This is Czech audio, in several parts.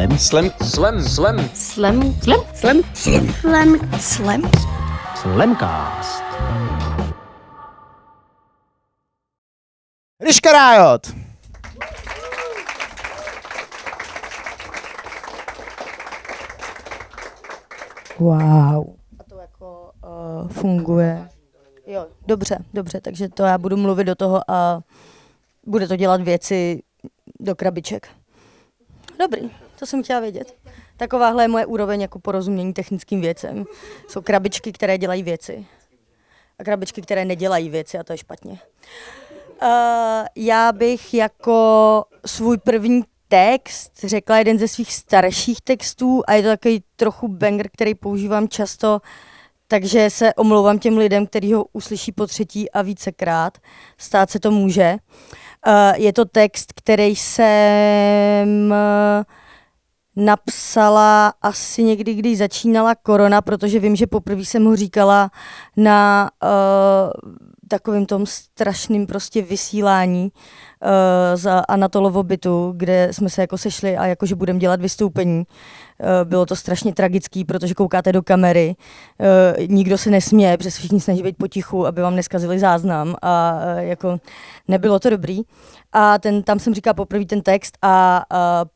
Slam. Slam. Slam. Slam. Slam. Slam. Slam. Slam. Slam. Slam. Slamcast. Ryška Riot! Wow. A to jako uh, funguje. Jo, dobře, dobře, takže to já budu mluvit do toho a bude to dělat věci do krabiček. Dobrý, to jsem chtěla vědět. Takováhle je moje úroveň jako porozumění technickým věcem. Jsou krabičky, které dělají věci. A krabičky, které nedělají věci a to je špatně. Uh, já bych jako svůj první text řekla jeden ze svých starších textů a je to takový trochu banger, který používám často, takže se omlouvám těm lidem, kteří ho uslyší po třetí a vícekrát. Stát se to může. Uh, je to text, který jsem uh, napsala asi někdy, když začínala korona, protože vím, že poprvé jsem ho říkala na uh, takovým tom strašným prostě vysílání uh, za Anatolovo bytu, kde jsme se jako sešli a jakože budeme dělat vystoupení. Uh, bylo to strašně tragický, protože koukáte do kamery, uh, nikdo se nesměje, protože všichni snaží být potichu, aby vám neskazili záznam a uh, jako nebylo to dobrý. A ten, tam jsem říkala poprvé ten text a uh,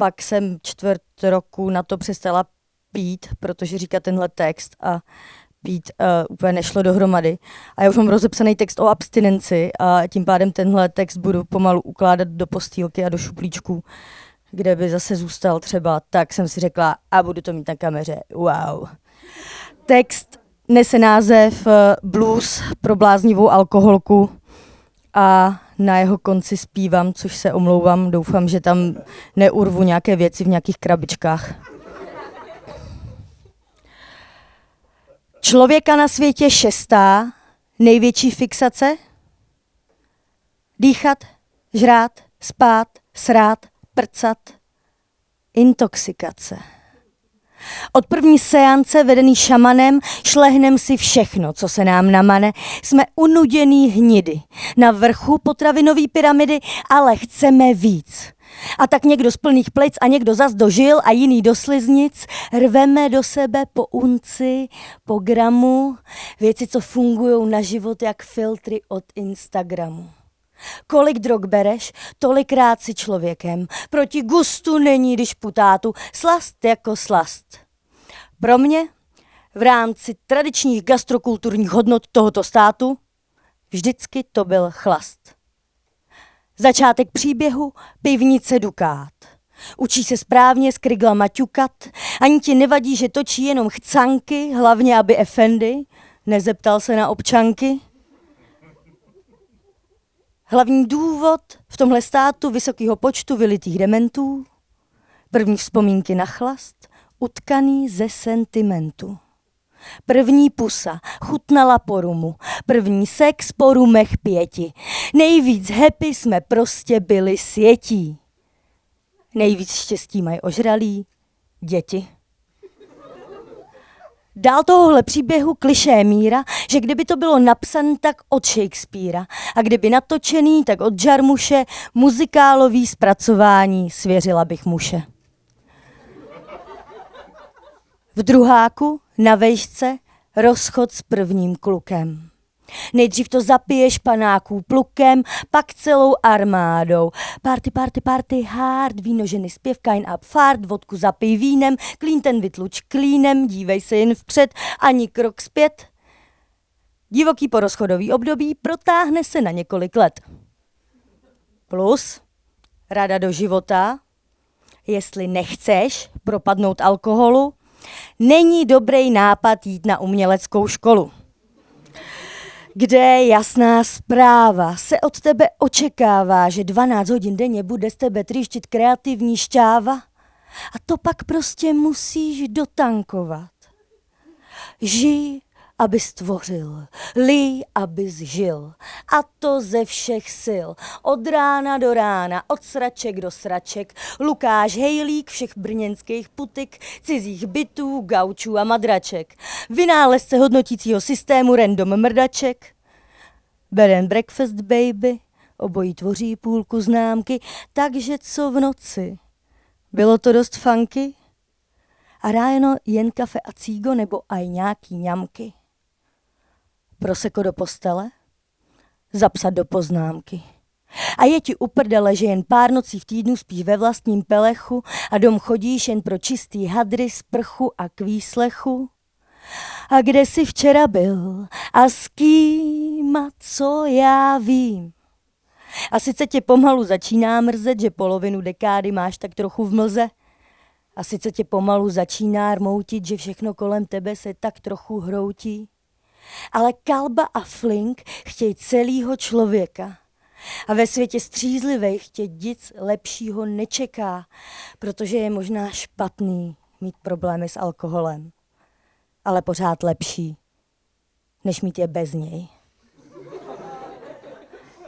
pak jsem čtvrt roku na to přestala pít, protože říká tenhle text a pít uh, úplně nešlo dohromady. A já už mám rozepsaný text o abstinenci a tím pádem tenhle text budu pomalu ukládat do postýlky a do šuplíčku, kde by zase zůstal třeba. Tak jsem si řekla, a budu to mít na kameře. Wow. Text nese název uh, Blues pro bláznivou alkoholku a na jeho konci zpívám, což se omlouvám. Doufám, že tam neurvu nějaké věci v nějakých krabičkách. Člověka na světě šestá, největší fixace? Dýchat, žrát, spát, srát, prcat, intoxikace. Od první seance vedený šamanem šlehnem si všechno, co se nám namane. Jsme unuděný hnidy. Na vrchu potravinové pyramidy, ale chceme víc. A tak někdo z plných plic a někdo zas dožil a jiný do sliznic. Rveme do sebe po unci, po gramu, věci, co fungují na život jak filtry od Instagramu. Kolik drog bereš, tolikrát si člověkem. Proti gustu není když putátu, slast jako slast. Pro mě v rámci tradičních gastrokulturních hodnot tohoto státu vždycky to byl chlast. Začátek příběhu pivnice Dukát. Učí se správně s kryglama ťukat, ani ti nevadí, že točí jenom chcanky, hlavně aby efendy, nezeptal se na občanky. Hlavní důvod v tomhle státu vysokého počtu vylitých dementů, první vzpomínky na chlast, utkaný ze sentimentu. První pusa chutnala po rumu, první sex po rumech pěti. Nejvíc happy jsme prostě byli světí. Nejvíc štěstí mají ožralí děti. Dál tohohle příběhu klišé míra, že kdyby to bylo napsané, tak od Shakespearea a kdyby natočený, tak od Jarmuše, muzikálový zpracování svěřila bych muše. V druháku na vejšce rozchod s prvním klukem. Nejdřív to zapiješ panáků plukem, pak celou armádou. Party, party, party, hard, víno, ženy, zpěv, kain up, fart, vodku zapij vínem, klín ten vytluč klínem, dívej se jen vpřed, ani krok zpět. Divoký porozchodový období protáhne se na několik let. Plus, rada do života, jestli nechceš propadnout alkoholu, není dobrý nápad jít na uměleckou školu kde jasná zpráva se od tebe očekává, že 12 hodin denně bude z tebe tříštit kreativní šťáva a to pak prostě musíš dotankovat. Žij aby stvořil, lí, aby žil. A to ze všech sil. Od rána do rána, od sraček do sraček. Lukáš Hejlík, všech brněnských putik, cizích bytů, gaučů a madraček. Vynálezce hodnotícího systému random mrdaček. Bed and breakfast baby, obojí tvoří půlku známky, takže co v noci? Bylo to dost funky? A ráno jen kafe a cígo nebo aj nějaký ňamky. Proseko do postele? Zapsat do poznámky. A je ti uprdele, že jen pár nocí v týdnu spíš ve vlastním pelechu a dom chodíš jen pro čistý hadry, sprchu a k výslechu? A kde jsi včera byl a s kým a co já vím? A sice tě pomalu začíná mrzet, že polovinu dekády máš tak trochu v mlze. A sice tě pomalu začíná rmoutit, že všechno kolem tebe se tak trochu hroutí. Ale kalba a flink chtějí celýho člověka. A ve světě střízlivých tě nic lepšího nečeká, protože je možná špatný mít problémy s alkoholem. Ale pořád lepší, než mít je bez něj.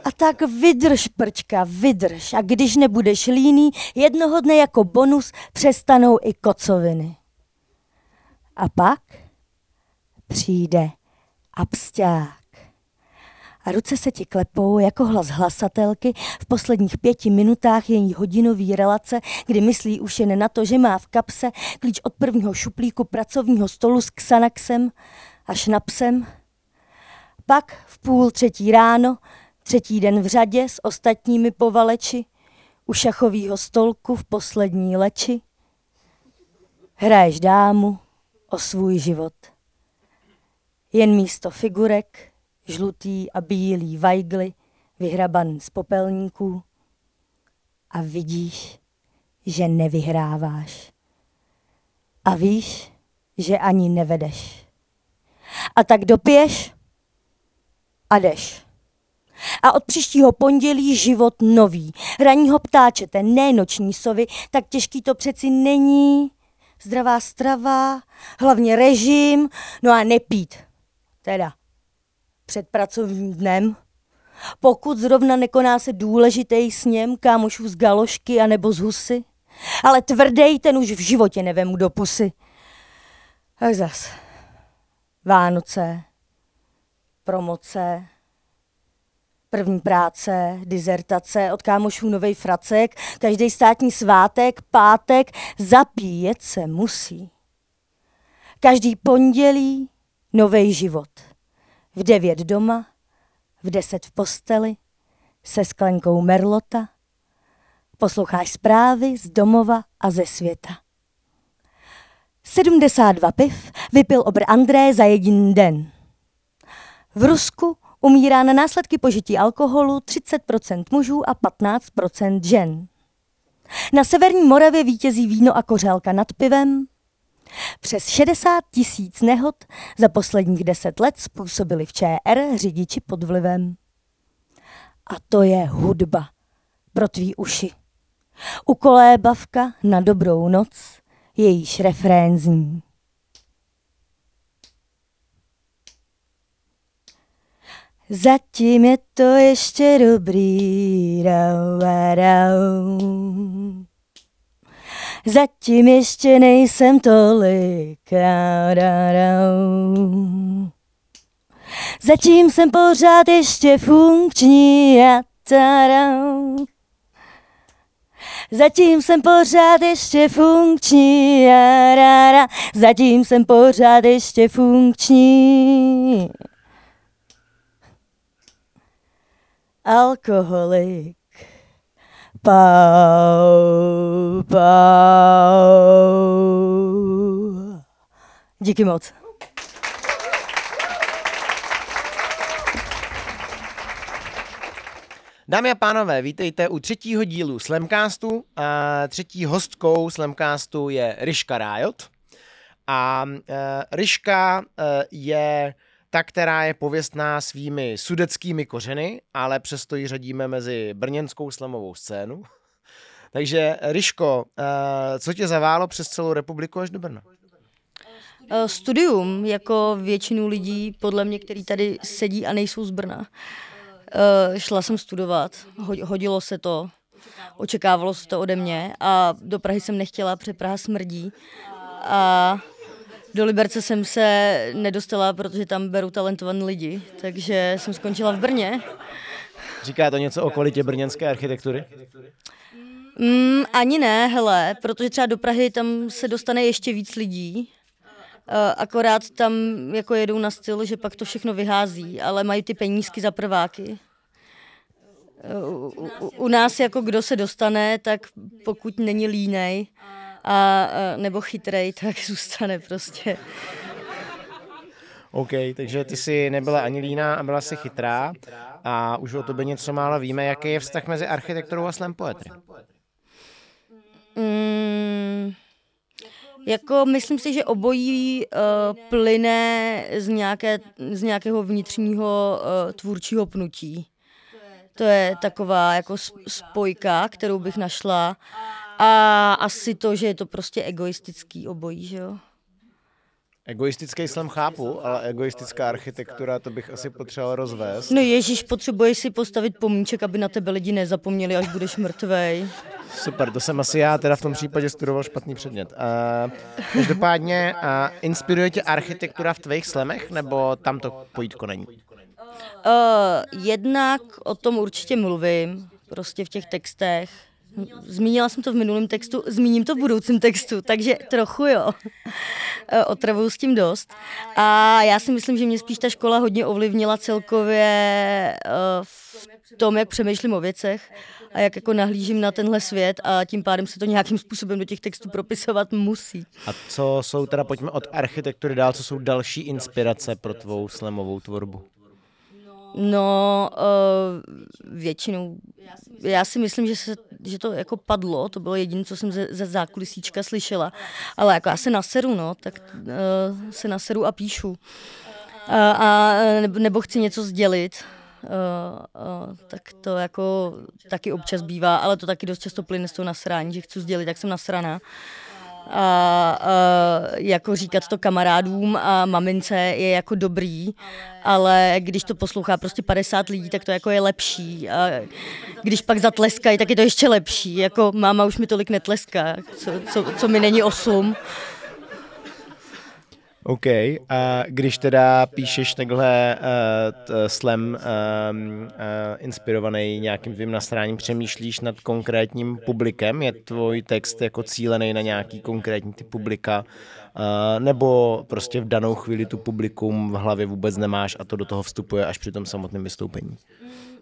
A tak vydrž, prčka, vydrž. A když nebudeš líný, jednoho dne jako bonus přestanou i kocoviny. A pak přijde absťák. A ruce se ti klepou jako hlas hlasatelky v posledních pěti minutách její hodinový relace, kdy myslí už jen na to, že má v kapse klíč od prvního šuplíku pracovního stolu s Xanaxem a šnapsem. Pak v půl třetí ráno Třetí den v řadě s ostatními povaleči, u šachového stolku v poslední leči. Hraješ dámu o svůj život. Jen místo figurek, žlutý a bílý vajgly, vyhrabaný z popelníků. A vidíš, že nevyhráváš. A víš, že ani nevedeš. A tak dopiješ a jdeš. A od příštího pondělí život nový. Ranního ptáčete, ne noční sovy, tak těžký to přeci není. Zdravá strava, hlavně režim, no a nepít. Teda, před pracovním dnem. Pokud zrovna nekoná se důležitý sněm kámošů z galošky anebo z husy. Ale tvrdej ten už v životě nevemu do pusy. Tak zas. Vánoce, promoce, První práce, dizertace, od kámošů novej fracek, každý státní svátek, pátek, zapíjet se musí. Každý pondělí nový život. V devět doma, v deset v posteli, se sklenkou merlota. Posloucháš zprávy z domova a ze světa. 72 piv vypil obr André za jediný den. V Rusku Umírá na následky požití alkoholu 30% mužů a 15% žen. Na severní Moravě vítězí víno a kořálka nad pivem. Přes 60 tisíc nehod za posledních deset let způsobili v ČR řidiči pod vlivem. A to je hudba pro tvý uši. Ukolébavka na dobrou noc, jejíž refrén zní. Zatím je to ještě dobrý, rau, rau. Zatím ještě nejsem tolik. Zatím jsem pořád ještě funkční. Zatím jsem pořád ještě funkční. Zatím jsem pořád ještě funkční. alkoholik. Pau, pau. Díky moc. Dámy a pánové, vítejte u třetího dílu Slamcastu. A třetí hostkou Slamcastu je Ryška Rájot. A uh, Ryška uh, je ta, která je pověstná svými sudeckými kořeny, ale přesto ji řadíme mezi brněnskou slamovou scénu. Takže Ryško, eh, co tě zaválo přes celou republiku až do Brna? Eh, studium, jako většinu lidí, podle mě, který tady sedí a nejsou z Brna. Eh, šla jsem studovat, hodilo se to, očekávalo se to ode mě a do Prahy jsem nechtěla, protože Praha smrdí. A do Liberce jsem se nedostala, protože tam berou talentovaní lidi, takže jsem skončila v Brně. Říká to něco o kvalitě brněnské architektury? Mm, ani ne, hele, protože třeba do Prahy tam se dostane ještě víc lidí. Uh, akorát tam jako jedou na styl, že pak to všechno vyhází, ale mají ty penízky za prváky. Uh, u, u, u nás jako kdo se dostane, tak pokud není línej a, nebo chytrej, tak zůstane prostě. OK, takže ty jsi nebyla ani líná a byla jsi chytrá a už o tobě něco málo víme, jaký je vztah mezi architekturou a slam poetry. Mm, jako myslím si, že obojí uh, plyne z, nějaké, z nějakého vnitřního uh, tvůrčího pnutí. To je taková jako spojka, kterou bych našla. A asi to, že je to prostě egoistický obojí, že jo? Egoistický slam chápu, ale egoistická architektura, to bych asi potřeboval rozvést. No ježíš, potřebuješ si postavit pomníček, aby na tebe lidi nezapomněli, až budeš mrtvej. Super, to jsem asi já teda v tom případě studoval špatný předmět. Uh, každopádně, uh, inspiruje tě architektura v tvých slemech, nebo tam to pojítko není? Uh, jednak o tom určitě mluvím, prostě v těch textech. Zmínila jsem to v minulém textu, zmíním to v budoucím textu, takže trochu jo. Otravuju s tím dost. A já si myslím, že mě spíš ta škola hodně ovlivnila celkově v tom, jak přemýšlím o věcech a jak jako nahlížím na tenhle svět a tím pádem se to nějakým způsobem do těch textů propisovat musí. A co jsou teda, pojďme od architektury dál, co jsou další inspirace pro tvou slamovou tvorbu? No, uh, většinou, já si myslím, že, se, že to jako padlo, to bylo jediné, co jsem ze, ze zákulisíčka slyšela, ale jako já se naseru, no, tak uh, se naseru a píšu. Uh, a nebo chci něco sdělit, uh, uh, tak to jako taky občas bývá, ale to taky dost často plyne z toho nasrání, že chci sdělit, jak jsem nasraná. Uh, a, a jako říkat to kamarádům a mamince je jako dobrý, ale když to poslouchá prostě 50 lidí, tak to jako je lepší. A když pak zatleskají, tak je to ještě lepší. Jako máma už mi tolik netleská, co, co, co mi není 8. OK. A když teda píšeš takhle uh, t, slam uh, uh, inspirovaný nějakým tvým nasráním, přemýšlíš nad konkrétním publikem? Je tvůj text jako cílený na nějaký konkrétní typ publika? Uh, nebo prostě v danou chvíli tu publikum v hlavě vůbec nemáš a to do toho vstupuje až při tom samotném vystoupení?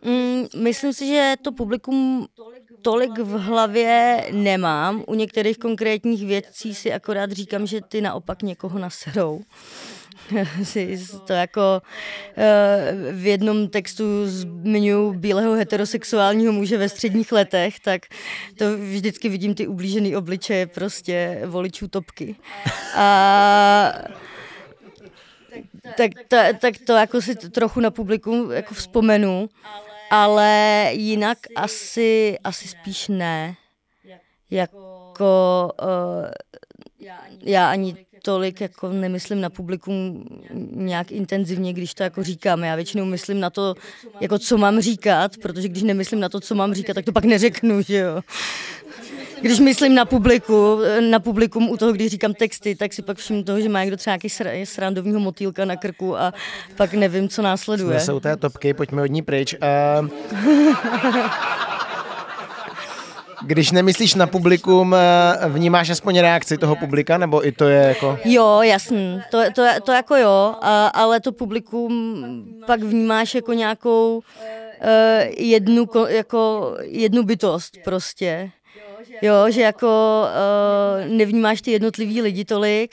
Mm, myslím si, že to publikum tolik v hlavě nemám. U některých konkrétních věcí si akorát říkám, že ty naopak někoho naserou. si to jako eh, v jednom textu zmiňuji bílého heterosexuálního muže ve středních letech, tak to vždycky vidím ty ublížený obličeje prostě voličů topky. A tak, tak, tak to jako si trochu na publikum jako vzpomenu, ale jinak asi, asi spíš ne. Jako uh, já ani tolik jako nemyslím na publikum nějak intenzivně, když to jako říkám. Já většinou myslím na to, jako co mám říkat, protože když nemyslím na to, co mám říkat, tak to pak neřeknu, že jo. Když myslím na publiku, na publikum u toho, když říkám texty, tak si pak všimnu toho, že má někdo třeba nějaký srandovního motýlka na krku a pak nevím, co následuje. Jsme jsou té topky, pojďme od ní pryč. Uh... Když nemyslíš na publikum, eh, vnímáš aspoň reakci toho publika, nebo i to je jako... Jo, jasný, to, to, to jako jo, ale to publikum pak vnímáš jako nějakou uh, jednu, jako jednu bytost prostě. Jo, že jako uh, nevnímáš ty jednotlivý lidi tolik,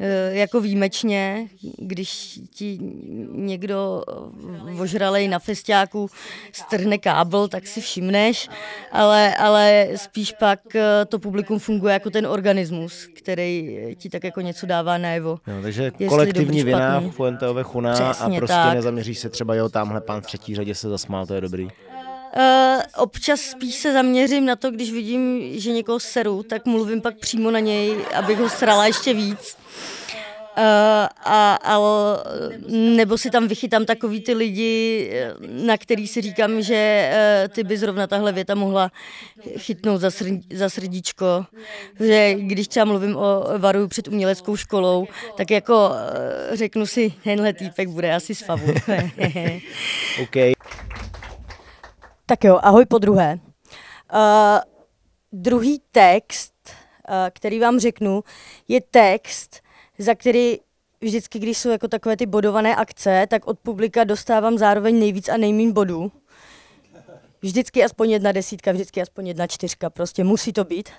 uh, jako výjimečně, když ti někdo ožralej na festiáku strhne kábel, tak si všimneš, ale, ale spíš pak uh, to publikum funguje jako ten organismus, který ti tak jako něco dává najevo. Jo, takže kolektivní dobrý, vina Fuenteove chuna Přesně a prostě tak. nezaměříš se třeba, jo, tamhle pán v třetí řadě se zasmál, to je dobrý. Uh, občas spíš se zaměřím na to, když vidím, že někoho seru, tak mluvím pak přímo na něj, abych ho srala ještě víc. Uh, a, a, nebo si tam vychytám takový ty lidi, na který si říkám, že uh, ty by zrovna tahle věta mohla chytnout za, srd, za srdíčko. Že když třeba mluvím o varu před uměleckou školou, tak jako uh, řeknu si, tenhle týpek bude asi z favu. okay. Tak jo, ahoj po druhé. Uh, druhý text, eh, který vám řeknu, je text, za který vždycky, když jsou jako takové ty bodované akce, tak od publika dostávám zároveň nejvíc a nejmín bodů. Vždycky aspoň jedna desítka, vždycky aspoň jedna čtyřka, prostě musí to být.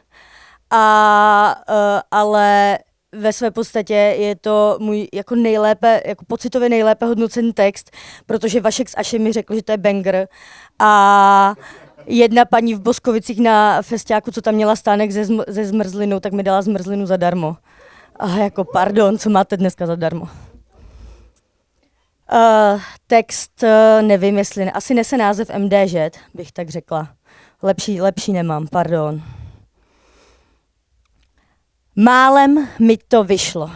A, uh, ale ve své podstatě je to můj jako nejlépe, jako pocitově nejlépe hodnocený text, protože Vašek s Ašem mi řekl, že to je banger. A jedna paní v Boskovicích na festiáku, co tam měla stánek ze, zm- ze zmrzlinou, tak mi dala zmrzlinu zadarmo. A jako pardon, co máte dneska zadarmo? Uh, text, uh, nevím, jestli ne, asi nese název MDŽ, bych tak řekla. Lepší, lepší nemám, pardon. Málem mi to vyšlo.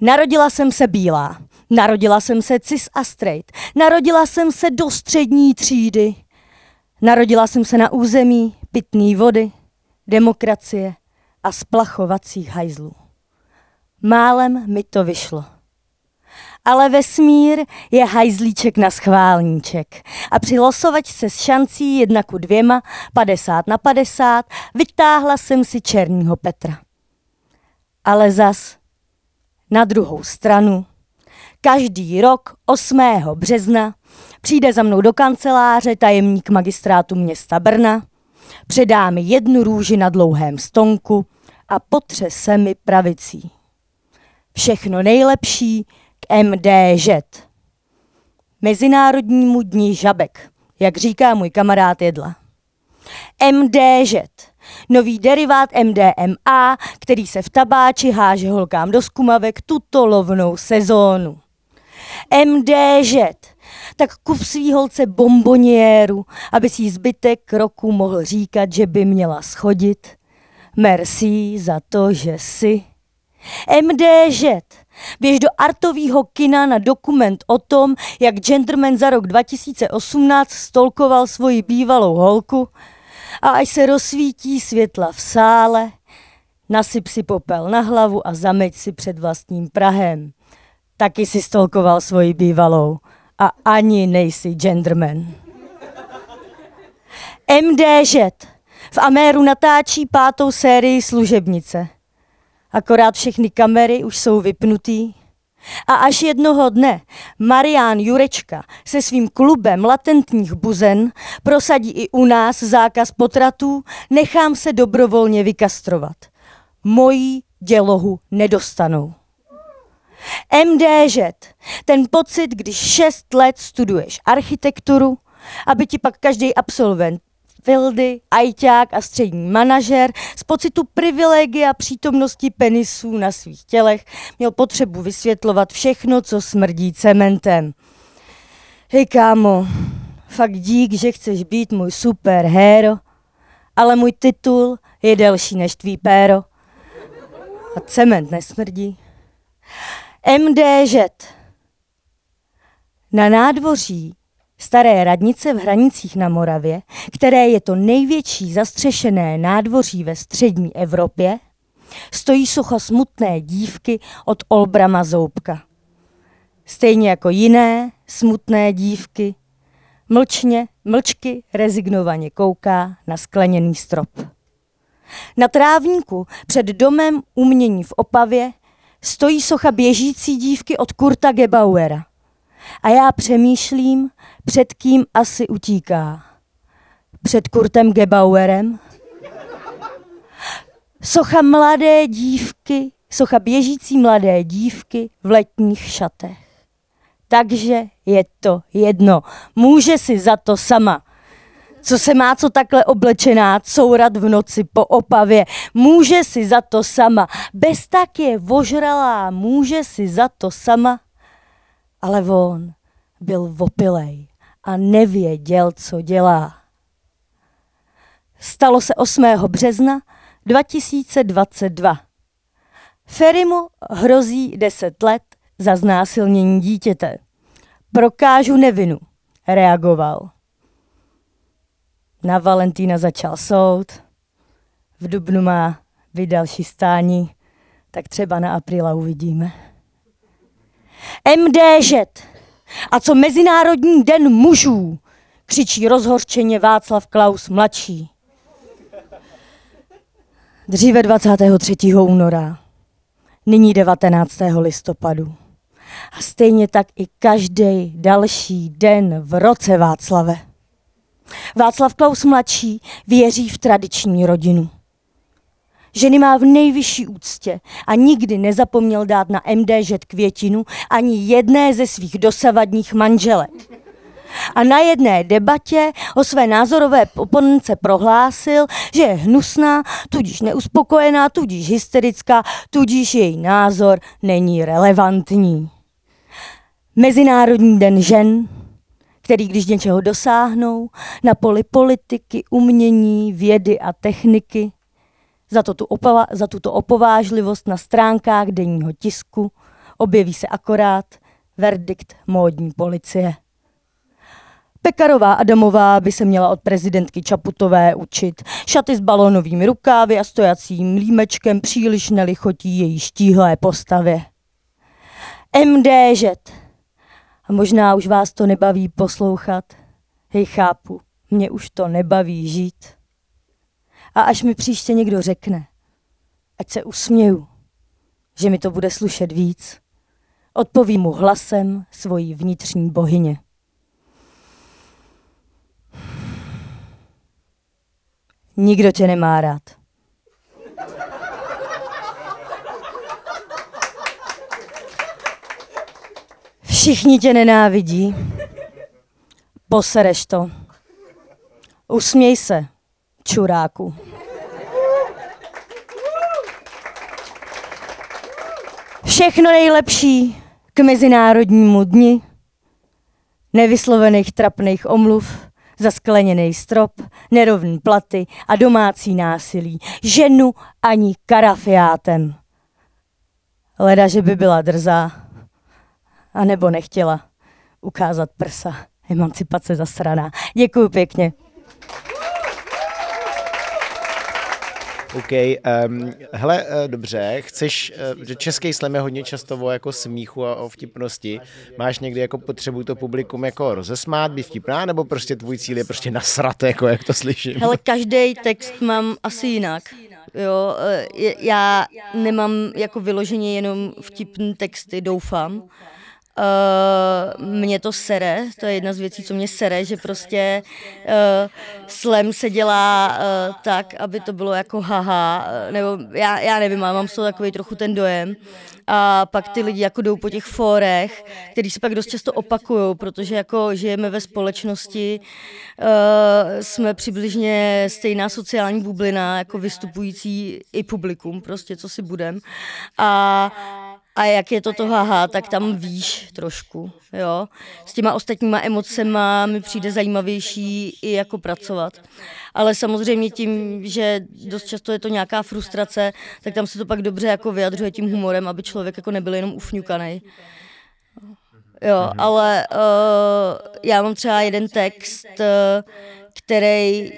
Narodila jsem se bílá, narodila jsem se cis a straight, narodila jsem se do střední třídy, narodila jsem se na území pitné vody, demokracie a splachovacích hajzlů. Málem mi to vyšlo. Ale vesmír je hajzlíček na schválníček. A při losovačce s šancí jedna ku dvěma, 50 na 50, vytáhla jsem si černýho Petra. Ale zas na druhou stranu, každý rok 8. března přijde za mnou do kanceláře tajemník magistrátu města Brna, předá mi jednu růži na dlouhém stonku a potře se mi pravicí. Všechno nejlepší k MDŽ. Mezinárodnímu dní žabek, jak říká můj kamarád Jedla. MDŽ, nový derivát MDMA, který se v tabáči háže holkám do skumavek tuto lovnou sezónu. MDŽ, tak kup svý holce bombonieru, aby si zbytek roku mohl říkat, že by měla schodit. Merci za to, že si. MDŽ, Běž do artového kina na dokument o tom, jak gentleman za rok 2018 stolkoval svoji bývalou holku a až se rozsvítí světla v sále, nasyp si popel na hlavu a zameď si před vlastním Prahem. Taky si stolkoval svoji bývalou a ani nejsi gentleman. MDŽ v Améru natáčí pátou sérii služebnice – akorát všechny kamery už jsou vypnutý. A až jednoho dne Marián Jurečka se svým klubem latentních buzen prosadí i u nás zákaz potratů, nechám se dobrovolně vykastrovat. Mojí dělohu nedostanou. MDŽ, ten pocit, když šest let studuješ architekturu, aby ti pak každý absolvent Vildy, ajťák a střední manažer z pocitu privilegia přítomnosti penisů na svých tělech měl potřebu vysvětlovat všechno, co smrdí cementem. Hej kámo, fakt dík, že chceš být můj super héro, ale můj titul je delší než tvý péro. A cement nesmrdí. MDŽ. Na nádvoří staré radnice v Hranicích na Moravě, které je to největší zastřešené nádvoří ve střední Evropě, stojí socha smutné dívky od Olbrama Zoubka. Stejně jako jiné smutné dívky, mlčně, mlčky rezignovaně kouká na skleněný strop. Na trávníku před domem umění v Opavě stojí socha běžící dívky od Kurta Gebauera. A já přemýšlím, před kým asi utíká? Před Kurtem Gebauerem? Socha mladé dívky, socha běžící mladé dívky v letních šatech. Takže je to jedno. Může si za to sama. Co se má co takhle oblečená courat v noci po opavě. Může si za to sama. Bez tak je vožralá, může si za to sama. Ale on byl vopilej a nevěděl, co dělá. Stalo se 8. března 2022. Ferimu hrozí 10 let za znásilnění dítěte. Prokážu nevinu, reagoval. Na Valentína začal soud, v Dubnu má vydalší stání, tak třeba na apríla uvidíme. MDŽ a co Mezinárodní den mužů, křičí rozhorčeně Václav Klaus mladší. Dříve 23. února, nyní 19. listopadu. A stejně tak i každý další den v roce Václave. Václav Klaus mladší věří v tradiční rodinu. Ženy má v nejvyšší úctě a nikdy nezapomněl dát na MDŽ květinu ani jedné ze svých dosavadních manželek. A na jedné debatě o své názorové oponence prohlásil, že je hnusná, tudíž neuspokojená, tudíž hysterická, tudíž její názor není relevantní. Mezinárodní den žen, který když něčeho dosáhnou na poli politiky, umění, vědy a techniky, za, to tu opova, za tuto opovážlivost na stránkách denního tisku objeví se akorát verdikt módní policie. Pekarová Adamová by se měla od prezidentky Čaputové učit. Šaty s balónovými rukávy a stojacím límečkem příliš nelichotí její štíhlé postavě. MDŽ. A možná už vás to nebaví poslouchat. Hej, chápu, mě už to nebaví žít. A až mi příště někdo řekne, ať se usměju, že mi to bude slušet víc, odpovím mu hlasem svojí vnitřní bohyně. Nikdo tě nemá rád. Všichni tě nenávidí. Posereš to. Usměj se, čuráku. Všechno nejlepší k Mezinárodnímu dni nevyslovených trapných omluv, zaskleněný strop, nerovný platy a domácí násilí. Ženu ani karafiátem. Leda, že by byla drzá, anebo nechtěla ukázat prsa. Emancipace zasraná. Děkuji pěkně. OK, um, hele, uh, dobře, chceš, uh, že český slam je hodně často o jako smíchu a o vtipnosti. Máš někdy jako potřebu to publikum jako rozesmát, být vtipná, nebo prostě tvůj cíl je prostě nasrat, jako jak to slyším? Hele, každý text mám asi jinak. Jo, eh, já nemám jako vyloženě jenom vtipné texty, doufám. Uh, mě to sere, to je jedna z věcí, co mě sere, že prostě uh, slam se dělá uh, tak, aby to bylo jako haha, nebo já, já nevím, ale mám z toho takový trochu ten dojem. A pak ty lidi jako jdou po těch fórech, který se pak dost často opakují, protože jako žijeme ve společnosti, uh, jsme přibližně stejná sociální bublina, jako vystupující i publikum, prostě co si budem. A a jak je to to haha, tak tam víš trošku, jo. S těma ostatníma emocema mi přijde zajímavější i jako pracovat. Ale samozřejmě tím, že dost často je to nějaká frustrace, tak tam se to pak dobře jako vyjadřuje tím humorem, aby člověk jako nebyl jenom ufňukaný. Jo, mm-hmm. ale uh, já mám třeba jeden text, uh, který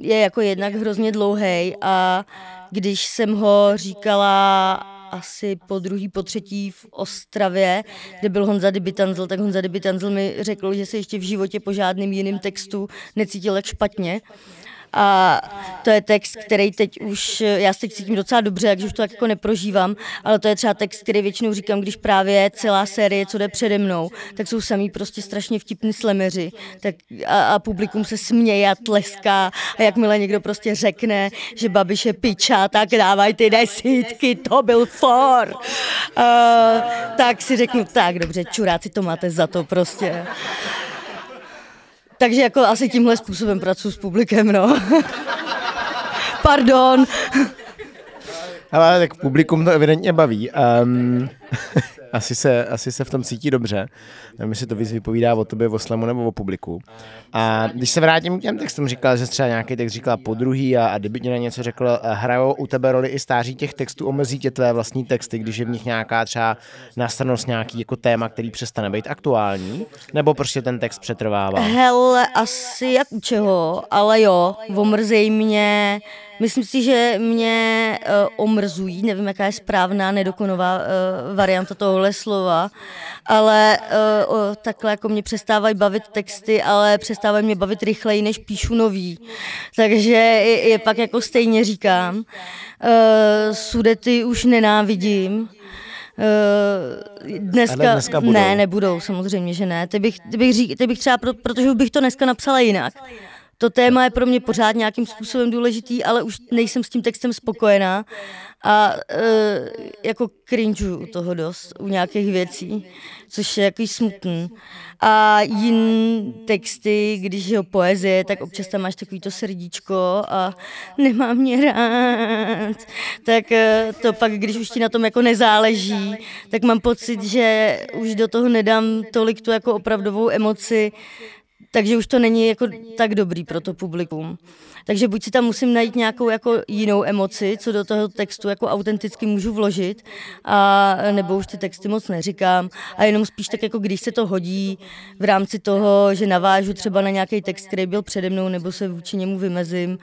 je jako jednak hrozně dlouhý a když jsem ho říkala asi po druhý, po třetí v Ostravě, kde byl Honza Dybitanzl, tak Honza Dybitanzl mi řekl, že se ještě v životě po žádným jiným textu necítil jak špatně. A to je text, který teď už, já se teď cítím docela dobře, takže už to tak jako neprožívám, ale to je třeba text, který většinou říkám, když právě celá série, co jde přede mnou, tak jsou samý prostě strašně vtipní slemeři tak a, a publikum se směje a tleská a jakmile někdo prostě řekne, že Babiš je piča, tak dávaj ty desítky, to byl for. Uh, tak si řeknu, tak dobře, čuráci to máte za to prostě. Takže jako asi tímhle způsobem pracuji s publikem, no. Pardon. Ale tak publikum to evidentně baví. Um, asi, se, asi se v tom cítí dobře. Nevím, jestli to víc vypovídá o tobě, o slemu nebo o publiku. A když se vrátím k těm textům, říkal, že třeba nějaký text říkala po druhý a, a kdyby na něco řekl, hrajou u tebe roli i stáří těch textů, omezí tě tvé vlastní texty, když je v nich nějaká třeba nastranost, nějaký jako téma, který přestane být aktuální, nebo prostě ten text přetrvává? Hele, asi jak u čeho, ale jo, omrzej mě Myslím si, že mě uh, omrzují, nevím, jaká je správná, nedokonová uh, varianta tohohle slova, ale uh, uh, takhle jako mě přestávají bavit texty, ale přestávají mě bavit rychleji, než píšu nový. Takže je, je pak jako stejně říkám. Uh, sudety už nenávidím. Uh, dneska, Ale dneska budou. ne, nebudou, samozřejmě, že ne. Ty bych, ty bych, řík, ty bych třeba, pro, protože bych to dneska napsala jinak. To téma je pro mě pořád nějakým způsobem důležitý, ale už nejsem s tím textem spokojená a uh, jako cringeu u toho dost, u nějakých věcí, což je jaký smutný. A jiný texty, když je poezie, tak občas tam máš takový to srdíčko a nemám mě rád. Tak uh, to pak, když už ti na tom jako nezáleží, tak mám pocit, že už do toho nedám tolik tu jako opravdovou emoci, takže už to není jako tak dobrý pro to publikum. Takže buď si tam musím najít nějakou jako jinou emoci, co do toho textu jako autenticky můžu vložit, a nebo už ty texty moc neříkám. A jenom spíš tak jako když se to hodí v rámci toho, že navážu třeba na nějaký text, který byl přede mnou, nebo se vůči němu vymezím,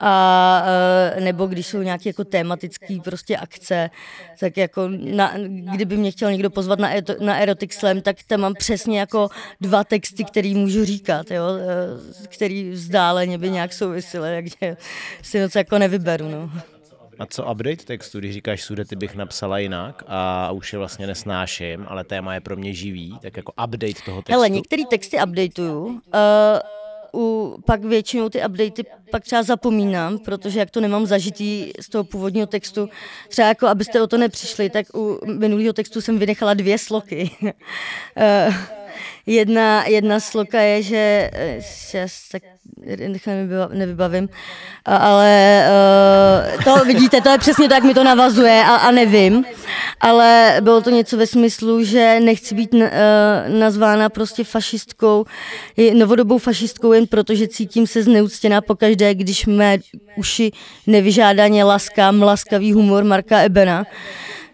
a, e, nebo když jsou nějaké jako tematické prostě akce, tak jako na, kdyby mě chtěl někdo pozvat na, na Erotic Slam, tak tam mám přesně jako dva texty, který můžu říkat, jo, e, který vzdáleně by nějak souvisely, takže si moc jako nevyberu, no. A co update textu, když říkáš sudety bych napsala jinak a už je vlastně nesnáším, ale téma je pro mě živý, tak jako update toho textu. Hele, některé texty updateuju, uh, u, pak většinou ty updaty pak třeba zapomínám, protože jak to nemám zažitý z toho původního textu, třeba jako abyste o to nepřišli, tak u minulého textu jsem vynechala dvě sloky. uh, jedna, jedna sloka je, že eh, já se tak nevybavím, ale uh, to vidíte, to je přesně tak, mi to navazuje a, a nevím, ale bylo to něco ve smyslu, že nechci být uh, nazvána prostě fašistkou, novodobou fašistkou jen proto, že cítím se zneuctěná pokaždé, když mé uši nevyžádaně laskám laskavý humor Marka Ebena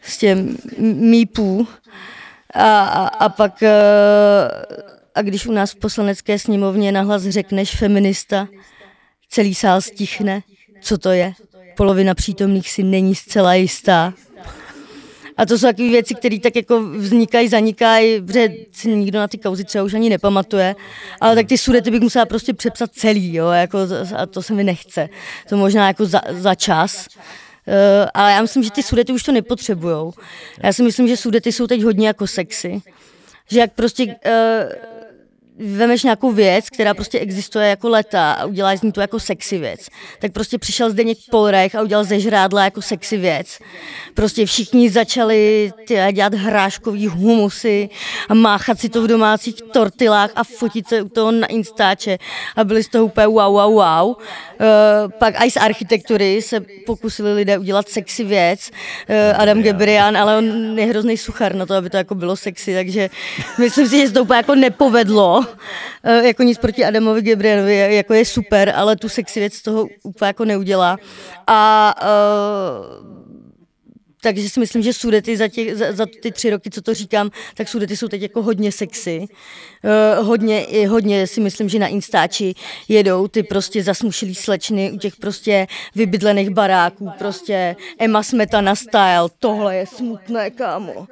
s těm mípů. A, a, a pak, eh, a když u nás v poslanecké sněmovně nahlas řekneš feminista, celý sál stichne. Co to je? Polovina přítomných si není zcela jistá. A to jsou takové věci, které tak jako vznikají, zanikají, protože si nikdo na ty kauzy třeba už ani nepamatuje, ale tak ty sudety bych musela prostě přepsat celý, jo, jako, a to se mi nechce. To možná jako za, za čas. Uh, ale já myslím, že ty sudety už to nepotřebujou. Já si myslím, že sudety jsou teď hodně jako sexy. Že jak prostě uh, vemeš nějakou věc, která prostě existuje jako leta a uděláš z ní tu jako sexy věc. Tak prostě přišel Zdeněk Polrech a udělal ze žrádla jako sexy věc. Prostě všichni začali ty, dělat hráškový humusy a máchat si to v domácích tortilách a fotit se u toho na Instače a byli z toho úplně wow, wow, wow. Uh, pak i z architektury se pokusili lidé udělat sexy věc. Uh, Adam Gebrian, ale on je hrozný suchar na to, aby to jako bylo sexy, takže myslím si, že se to úplně jako nepovedlo. Eh, jako nic proti Adamovi Gebrianovi, jako je super, ale tu sexy věc z toho úplně jako neudělá. A uh, takže si myslím, že Sudety za, těch, za, za ty tři roky, co to říkám, tak Sudety jsou teď jako hodně sexy. Uh, hodně, hodně si myslím, že na Instači jedou ty prostě zasmušilý slečny u těch prostě vybydlených baráků, prostě Emma Smetana style, tohle je smutné, kámo. Uh,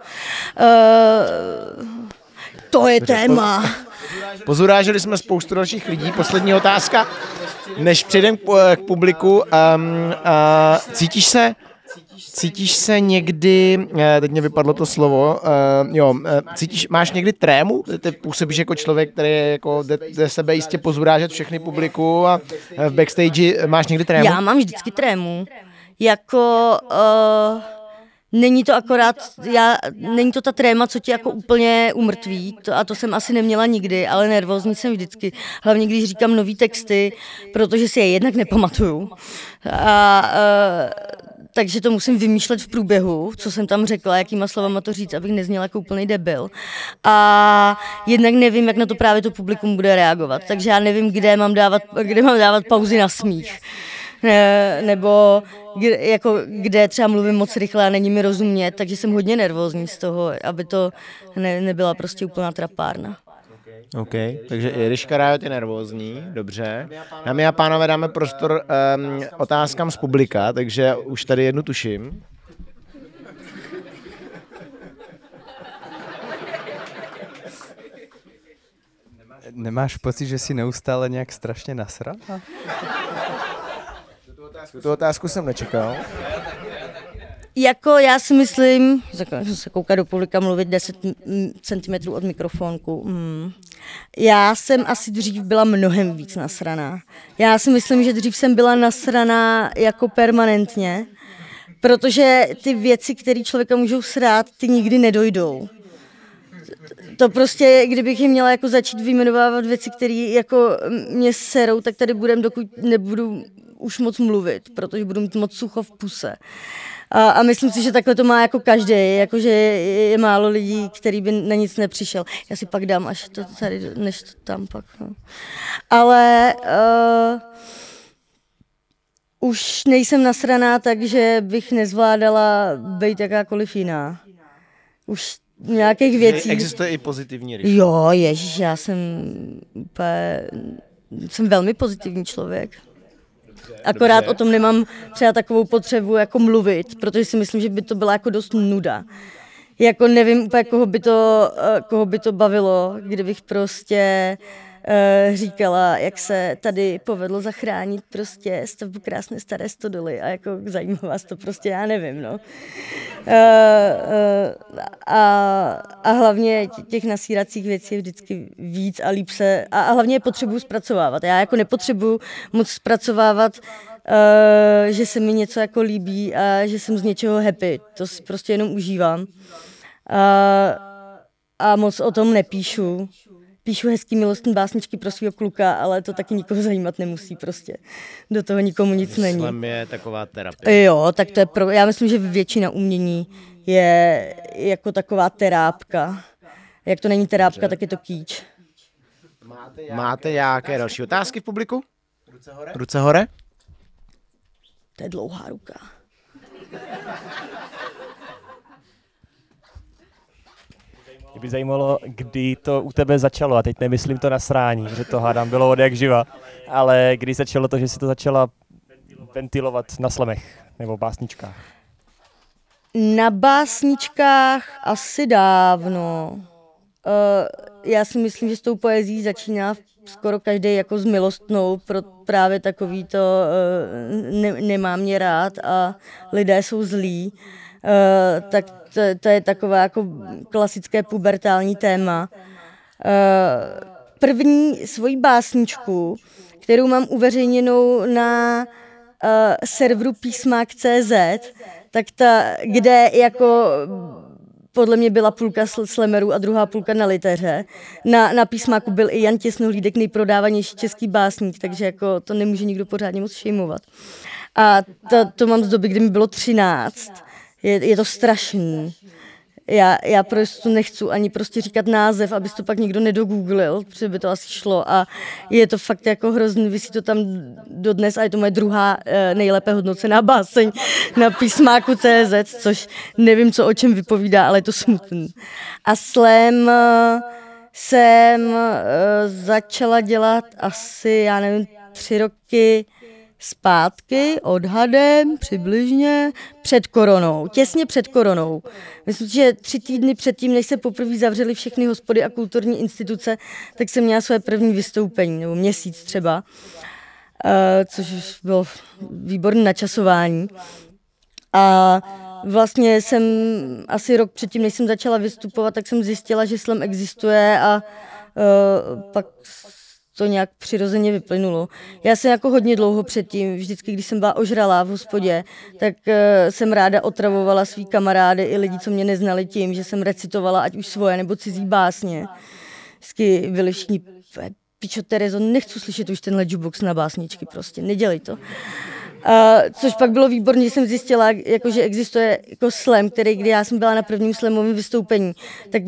to je téma. Pozurážili jsme spoustu dalších lidí. Poslední otázka, než přejdeme k, k publiku. Um, uh, cítíš se Cítíš se někdy, eh, teď mě vypadlo to slovo, uh, jo, cítíš, máš někdy trému? Ty působíš jako člověk, který je jako jde, jde sebe jistě pozurážet všechny publiku a v backstage máš někdy trému? Já mám vždycky trému. Jako... Uh Není to akorát, já, není to ta tréma, co ti jako úplně umrtví, to, a to jsem asi neměla nikdy, ale nervózní jsem vždycky. Hlavně když říkám nový texty, protože si je jednak nepamatuju. A, a, takže to musím vymýšlet v průběhu, co jsem tam řekla, jakýma slovama to říct, abych nezněla jako úplný debil. A jednak nevím, jak na to právě to publikum bude reagovat, takže já nevím, kde mám dávat, kde mám dávat pauzy na smích nebo kde, jako, kde třeba mluvím moc rychle a není mi rozumět, takže jsem hodně nervózní z toho, aby to ne, nebyla prostě úplná trapárna. OK, takže i Ryška Rájot je nervózní, dobře. Dámy a pánové, dáme prostor um, otázkám z publika, takže už tady jednu tuším. Nemáš pocit, že si neustále nějak strašně nasrala? Tu otázku jsem nečekal. Jako já si myslím, že se kouká do publika mluvit 10 cm od mikrofonku. Mm. Já jsem asi dřív byla mnohem víc nasraná. Já si myslím, že dřív jsem byla nasraná jako permanentně, protože ty věci, které člověka můžou srát, ty nikdy nedojdou. To prostě, kdybych jim měla jako začít vyjmenovávat věci, které jako mě serou, tak tady budem, dokud nebudu už moc mluvit, protože budu mít moc sucho v puse. A, a myslím si, že takhle to má jako každý, jakože je, je málo lidí, který by na nic nepřišel. Já si pak dám až to tady, než to tam pak. No. Ale uh, už nejsem nasraná, takže bych nezvládala být jakákoliv jiná. Už nějakých věcí. Existuje i pozitivní ryška. Jo, ježiš, já jsem úplně, jsem velmi pozitivní člověk. Akorát Dobře. o tom nemám třeba takovou potřebu jako mluvit, protože si myslím, že by to byla jako dost nuda. Jako nevím úplně, koho by to, eh, koho by to bavilo, kdybych prostě uh, říkala, jak se tady povedlo zachránit prostě stavbu krásné staré stodoly a jako zajímá vás to prostě, já nevím, no. Uh, uh, a, a hlavně těch nasíracích věcí je vždycky víc a líp se, a, a hlavně je potřebuji zpracovávat. Já jako nepotřebuji moc zpracovávat Uh, že se mi něco jako líbí a že jsem z něčeho happy. To si prostě jenom užívám. Uh, a moc o tom nepíšu píšu hezký milostní básničky pro svého kluka, ale to taky nikoho zajímat nemusí prostě. Do toho nikomu nic není. Slam je taková terapie. Jo, tak to je pro, já myslím, že většina umění je jako taková terápka. Jak to není terápka, Dobře. tak je to kýč. Máte nějaké další otázky v publiku? Ruce hore. Ruce hore. To je dlouhá ruka. Mě by zajímalo, kdy to u tebe začalo, a teď nemyslím to na srání, že to hádám bylo od jak živa, ale kdy začalo to, že si to začala ventilovat na slemech nebo básničkách? Na básničkách asi dávno. Uh, já si myslím, že s tou poezí začíná skoro každý jako s milostnou, pro právě takový to uh, ne, nemá mě rád a lidé jsou zlí. Uh, tak to, to je takové jako klasické pubertální téma. Uh, první svoji básničku, kterou mám uveřejněnou na uh, serveru písmák.cz, tak ta, kde jako podle mě byla půlka slemerů a druhá půlka na liteře. Na, na písmáku byl i Jan Těsnohlídek, nejprodávanější český básník, takže jako to nemůže nikdo pořádně moc šejmovat. A to, to mám z doby, kdy mi bylo 13 je, je to strašný. Já, já prostě nechci ani prostě říkat název, aby to pak někdo nedogooglil, protože by to asi šlo a je to fakt jako hrozný, vysí to tam dodnes a je to moje druhá eh, nejlépe hodnocená báseň na písmáku CZ, což nevím, co o čem vypovídá, ale je to smutný. A slam eh, jsem eh, začala dělat asi, já nevím, tři roky zpátky odhadem přibližně před koronou, těsně před koronou. Myslím, že tři týdny předtím, než se poprvé zavřely všechny hospody a kulturní instituce, tak jsem měla své první vystoupení, nebo měsíc třeba, uh, což bylo výborné načasování. A vlastně jsem asi rok předtím, než jsem začala vystupovat, tak jsem zjistila, že slam existuje a uh, pak to nějak přirozeně vyplynulo. Já jsem jako hodně dlouho předtím, vždycky, když jsem byla ožralá v hospodě, tak uh, jsem ráda otravovala svý kamarády i lidi, co mě neznali tím, že jsem recitovala ať už svoje nebo cizí básně. Vždycky byli všichni, pičo Terezo, nechci slyšet už tenhle jukebox na básničky, prostě, nedělej to. Uh, což pak bylo výborné, že jsem zjistila, jako, že existuje jako slam, který, kdy já jsem byla na prvním slamovém vystoupení, tak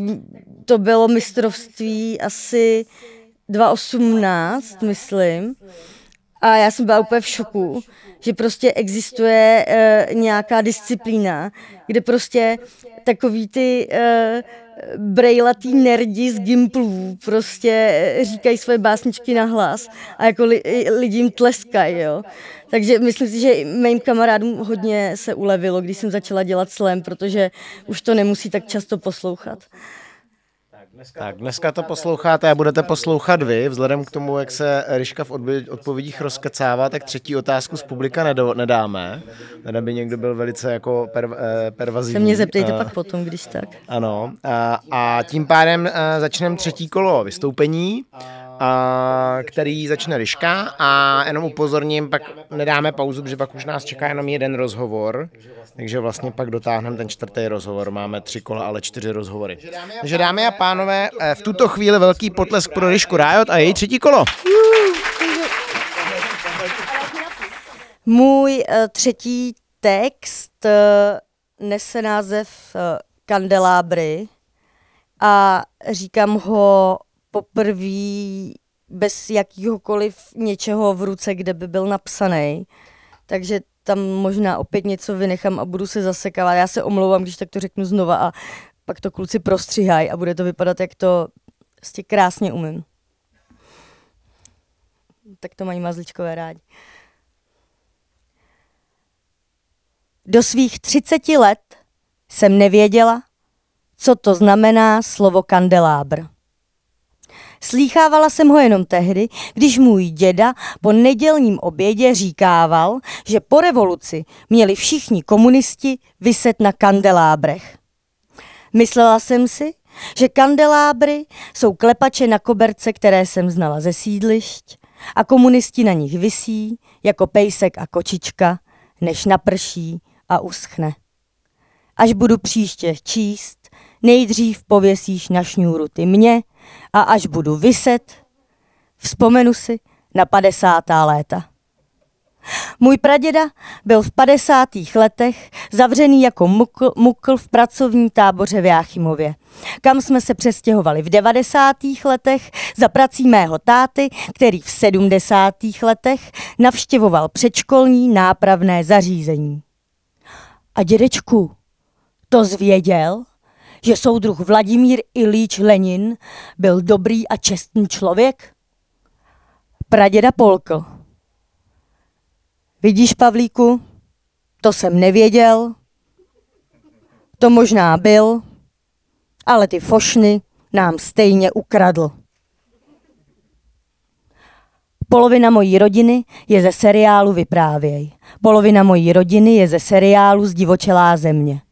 to bylo mistrovství asi 2018, myslím. A já jsem byla úplně v šoku, že prostě existuje e, nějaká disciplína, kde prostě takový ty e, brejlatý nerdi z Gimplů prostě eh, říkají svoje básničky na hlas a jako li, lidi jim tleskají, jo. Takže myslím si, že mým kamarádům hodně se ulevilo, když jsem začala dělat slam, protože už to nemusí tak často poslouchat. Tak dneska to posloucháte a budete poslouchat vy. Vzhledem k tomu, jak se Ryška v odpovědích rozkacává, tak třetí otázku z publika nedo, nedáme. Ten by někdo byl velice jako per, eh, pervazivní. Se mě zeptejte uh, pak potom, když tak. Ano. A, a tím pádem uh, začneme třetí kolo vystoupení a, který začne Ryška a jenom upozorním, pak nedáme pauzu, protože pak už nás čeká jenom jeden rozhovor, takže vlastně pak dotáhneme ten čtvrtý rozhovor. Máme tři kola, ale čtyři rozhovory. Takže dámy a pánové, eh, v tuto chvíli velký potlesk pro Ryšku Riot a její třetí kolo. Můj uh, třetí text uh, nese název Kandelábry a říkám ho poprvé bez jakýhokoliv něčeho v ruce, kde by byl napsaný. Takže tam možná opět něco vynechám a budu se zasekávat. Já se omlouvám, když tak to řeknu znova a pak to kluci prostřihají a bude to vypadat, jak to prostě krásně umím. Tak to mají mazličkové rádi. Do svých 30 let jsem nevěděla, co to znamená slovo kandelábr. Slýchávala jsem ho jenom tehdy, když můj děda po nedělním obědě říkával, že po revoluci měli všichni komunisti vyset na kandelábrech. Myslela jsem si, že kandelábry jsou klepače na koberce, které jsem znala ze sídlišť a komunisti na nich visí jako pejsek a kočička, než naprší a uschne. Až budu příště číst, nejdřív pověsíš na šňůru ty mě, a až budu vyset, vzpomenu si na 50. léta. Můj praděda byl v 50. letech zavřený jako mukl, mukl v pracovní táboře v Jáchymově, kam jsme se přestěhovali v 90. letech za prací mého táty, který v 70. letech navštěvoval předškolní nápravné zařízení. A dědečku, to zvěděl? Že soudruh Vladimír Ilíč Lenin byl dobrý a čestný člověk? Praděda Polkl. Vidíš, Pavlíku, to jsem nevěděl, to možná byl, ale ty fošny nám stejně ukradl. Polovina mojí rodiny je ze seriálu Vyprávěj. Polovina mojí rodiny je ze seriálu Zdivočelá země.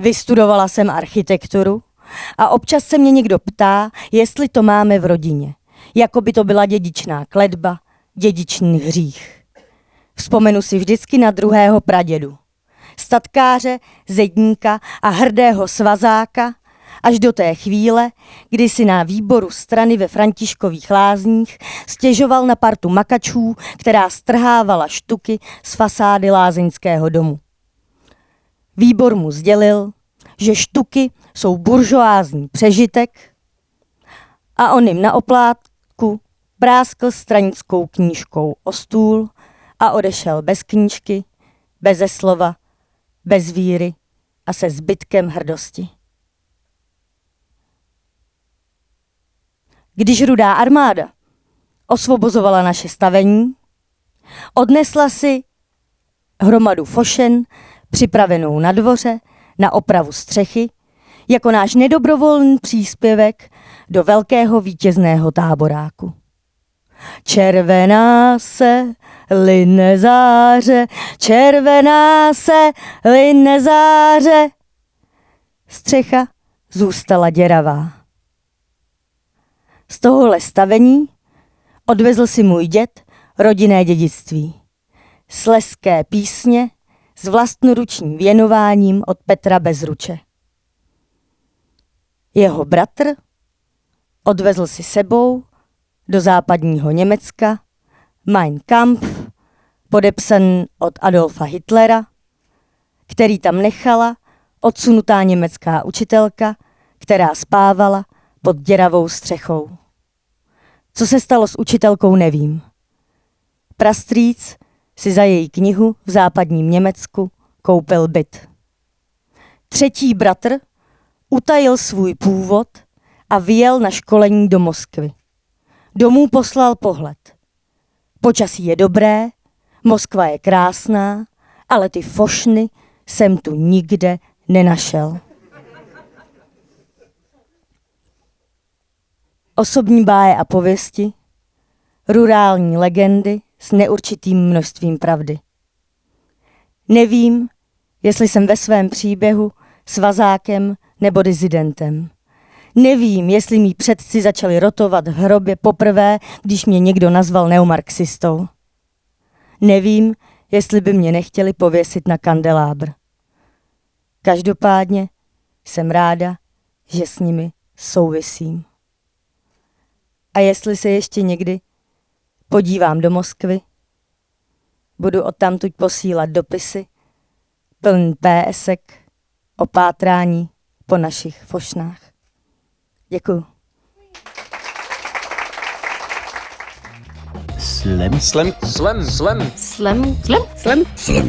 Vystudovala jsem architekturu a občas se mě někdo ptá, jestli to máme v rodině. Jako by to byla dědičná kledba, dědičný hřích. Vzpomenu si vždycky na druhého pradědu. Statkáře, zedníka a hrdého svazáka, až do té chvíle, kdy si na výboru strany ve Františkových lázních stěžoval na partu makačů, která strhávala štuky z fasády lázeňského domu. Výbor mu sdělil, že štuky jsou buržoázní přežitek a on jim na oplátku práskl stranickou knížkou o stůl a odešel bez knížky, beze slova, bez víry a se zbytkem hrdosti. Když rudá armáda osvobozovala naše stavení, odnesla si hromadu fošen připravenou na dvoře, na opravu střechy, jako náš nedobrovolný příspěvek do velkého vítězného táboráku. Červená se line záře, červená se line záře. Střecha zůstala děravá. Z tohohle stavení odvezl si můj děd rodinné dědictví. Sleské písně s vlastnoručním věnováním od Petra Bezruče. Jeho bratr odvezl si sebou do západního Německa Mein Kampf, podepsaný od Adolfa Hitlera, který tam nechala odsunutá německá učitelka, která spávala pod děravou střechou. Co se stalo s učitelkou, nevím. Prastrýc si za její knihu v západním Německu koupil byt. Třetí bratr utajil svůj původ a vyjel na školení do Moskvy. Domů poslal pohled. Počasí je dobré, Moskva je krásná, ale ty fošny jsem tu nikde nenašel. Osobní báje a pověsti, rurální legendy s neurčitým množstvím pravdy. Nevím, jestli jsem ve svém příběhu svazákem nebo dizidentem. Nevím, jestli mý předci začali rotovat v hrobě poprvé, když mě někdo nazval neomarxistou. Nevím, jestli by mě nechtěli pověsit na kandelábr. Každopádně jsem ráda, že s nimi souvisím. A jestli se ještě někdy podívám do Moskvy, budu odtamtud posílat dopisy plný PSek o pátrání po našich fošnách. Děkuju. Slam, Slam, slam, slam. Slam. Slam. Slam.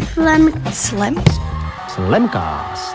Slam. Slam. Slamcast.